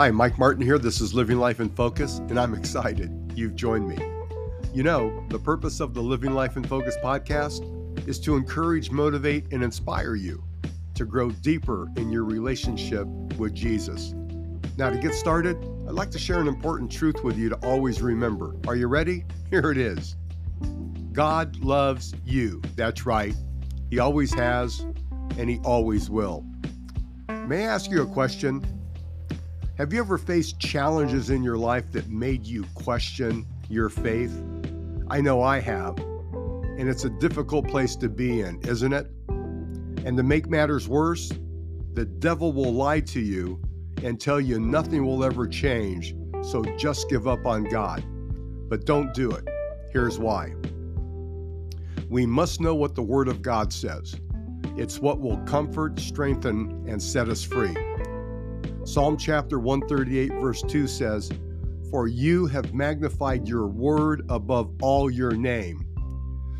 Hi, Mike Martin here. This is Living Life in Focus, and I'm excited you've joined me. You know, the purpose of the Living Life in Focus podcast is to encourage, motivate, and inspire you to grow deeper in your relationship with Jesus. Now, to get started, I'd like to share an important truth with you to always remember. Are you ready? Here it is God loves you. That's right. He always has, and He always will. May I ask you a question? Have you ever faced challenges in your life that made you question your faith? I know I have. And it's a difficult place to be in, isn't it? And to make matters worse, the devil will lie to you and tell you nothing will ever change, so just give up on God. But don't do it. Here's why. We must know what the Word of God says. It's what will comfort, strengthen, and set us free. Psalm chapter 138, verse 2 says, For you have magnified your word above all your name.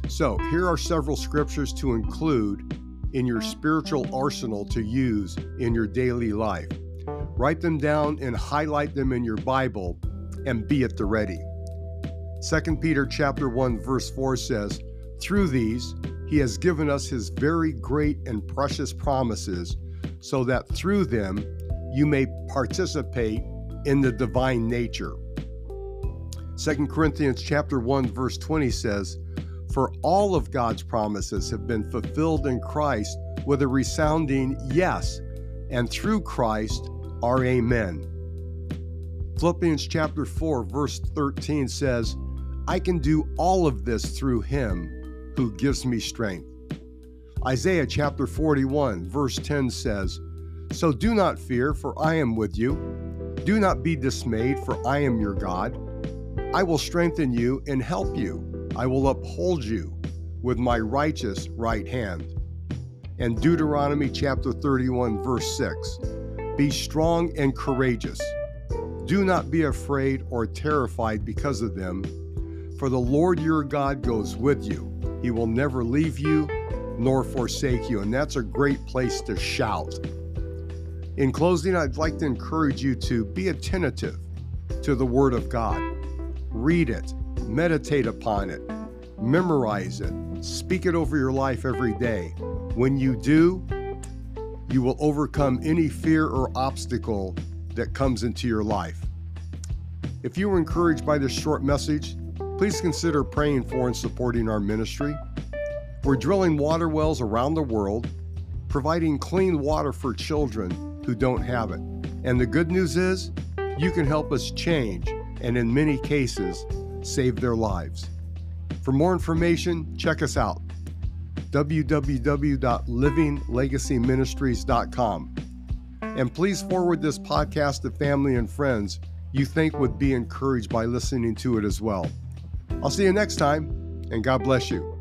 So, here are several scriptures to include in your spiritual arsenal to use in your daily life. Write them down and highlight them in your Bible and be at the ready. 2 Peter chapter 1 verse 4 says, "Through these he has given us his very great and precious promises, so that through them you may participate in the divine nature." 2 Corinthians chapter 1 verse 20 says, "For all of God's promises have been fulfilled in Christ with a resounding yes, and through Christ are amen." Philippians chapter 4 verse 13 says, I can do all of this through him who gives me strength. Isaiah chapter 41, verse 10 says, So do not fear, for I am with you. Do not be dismayed, for I am your God. I will strengthen you and help you. I will uphold you with my righteous right hand. And Deuteronomy chapter 31, verse 6 Be strong and courageous. Do not be afraid or terrified because of them for the Lord your God goes with you. He will never leave you nor forsake you. And that's a great place to shout. In closing, I'd like to encourage you to be attentive to the Word of God. Read it, meditate upon it, memorize it, speak it over your life every day. When you do, you will overcome any fear or obstacle that comes into your life. If you were encouraged by this short message, please consider praying for and supporting our ministry. We're drilling water wells around the world, providing clean water for children who don't have it. And the good news is, you can help us change and, in many cases, save their lives. For more information, check us out www.livinglegacyministries.com. And please forward this podcast to family and friends you think would be encouraged by listening to it as well. I'll see you next time, and God bless you.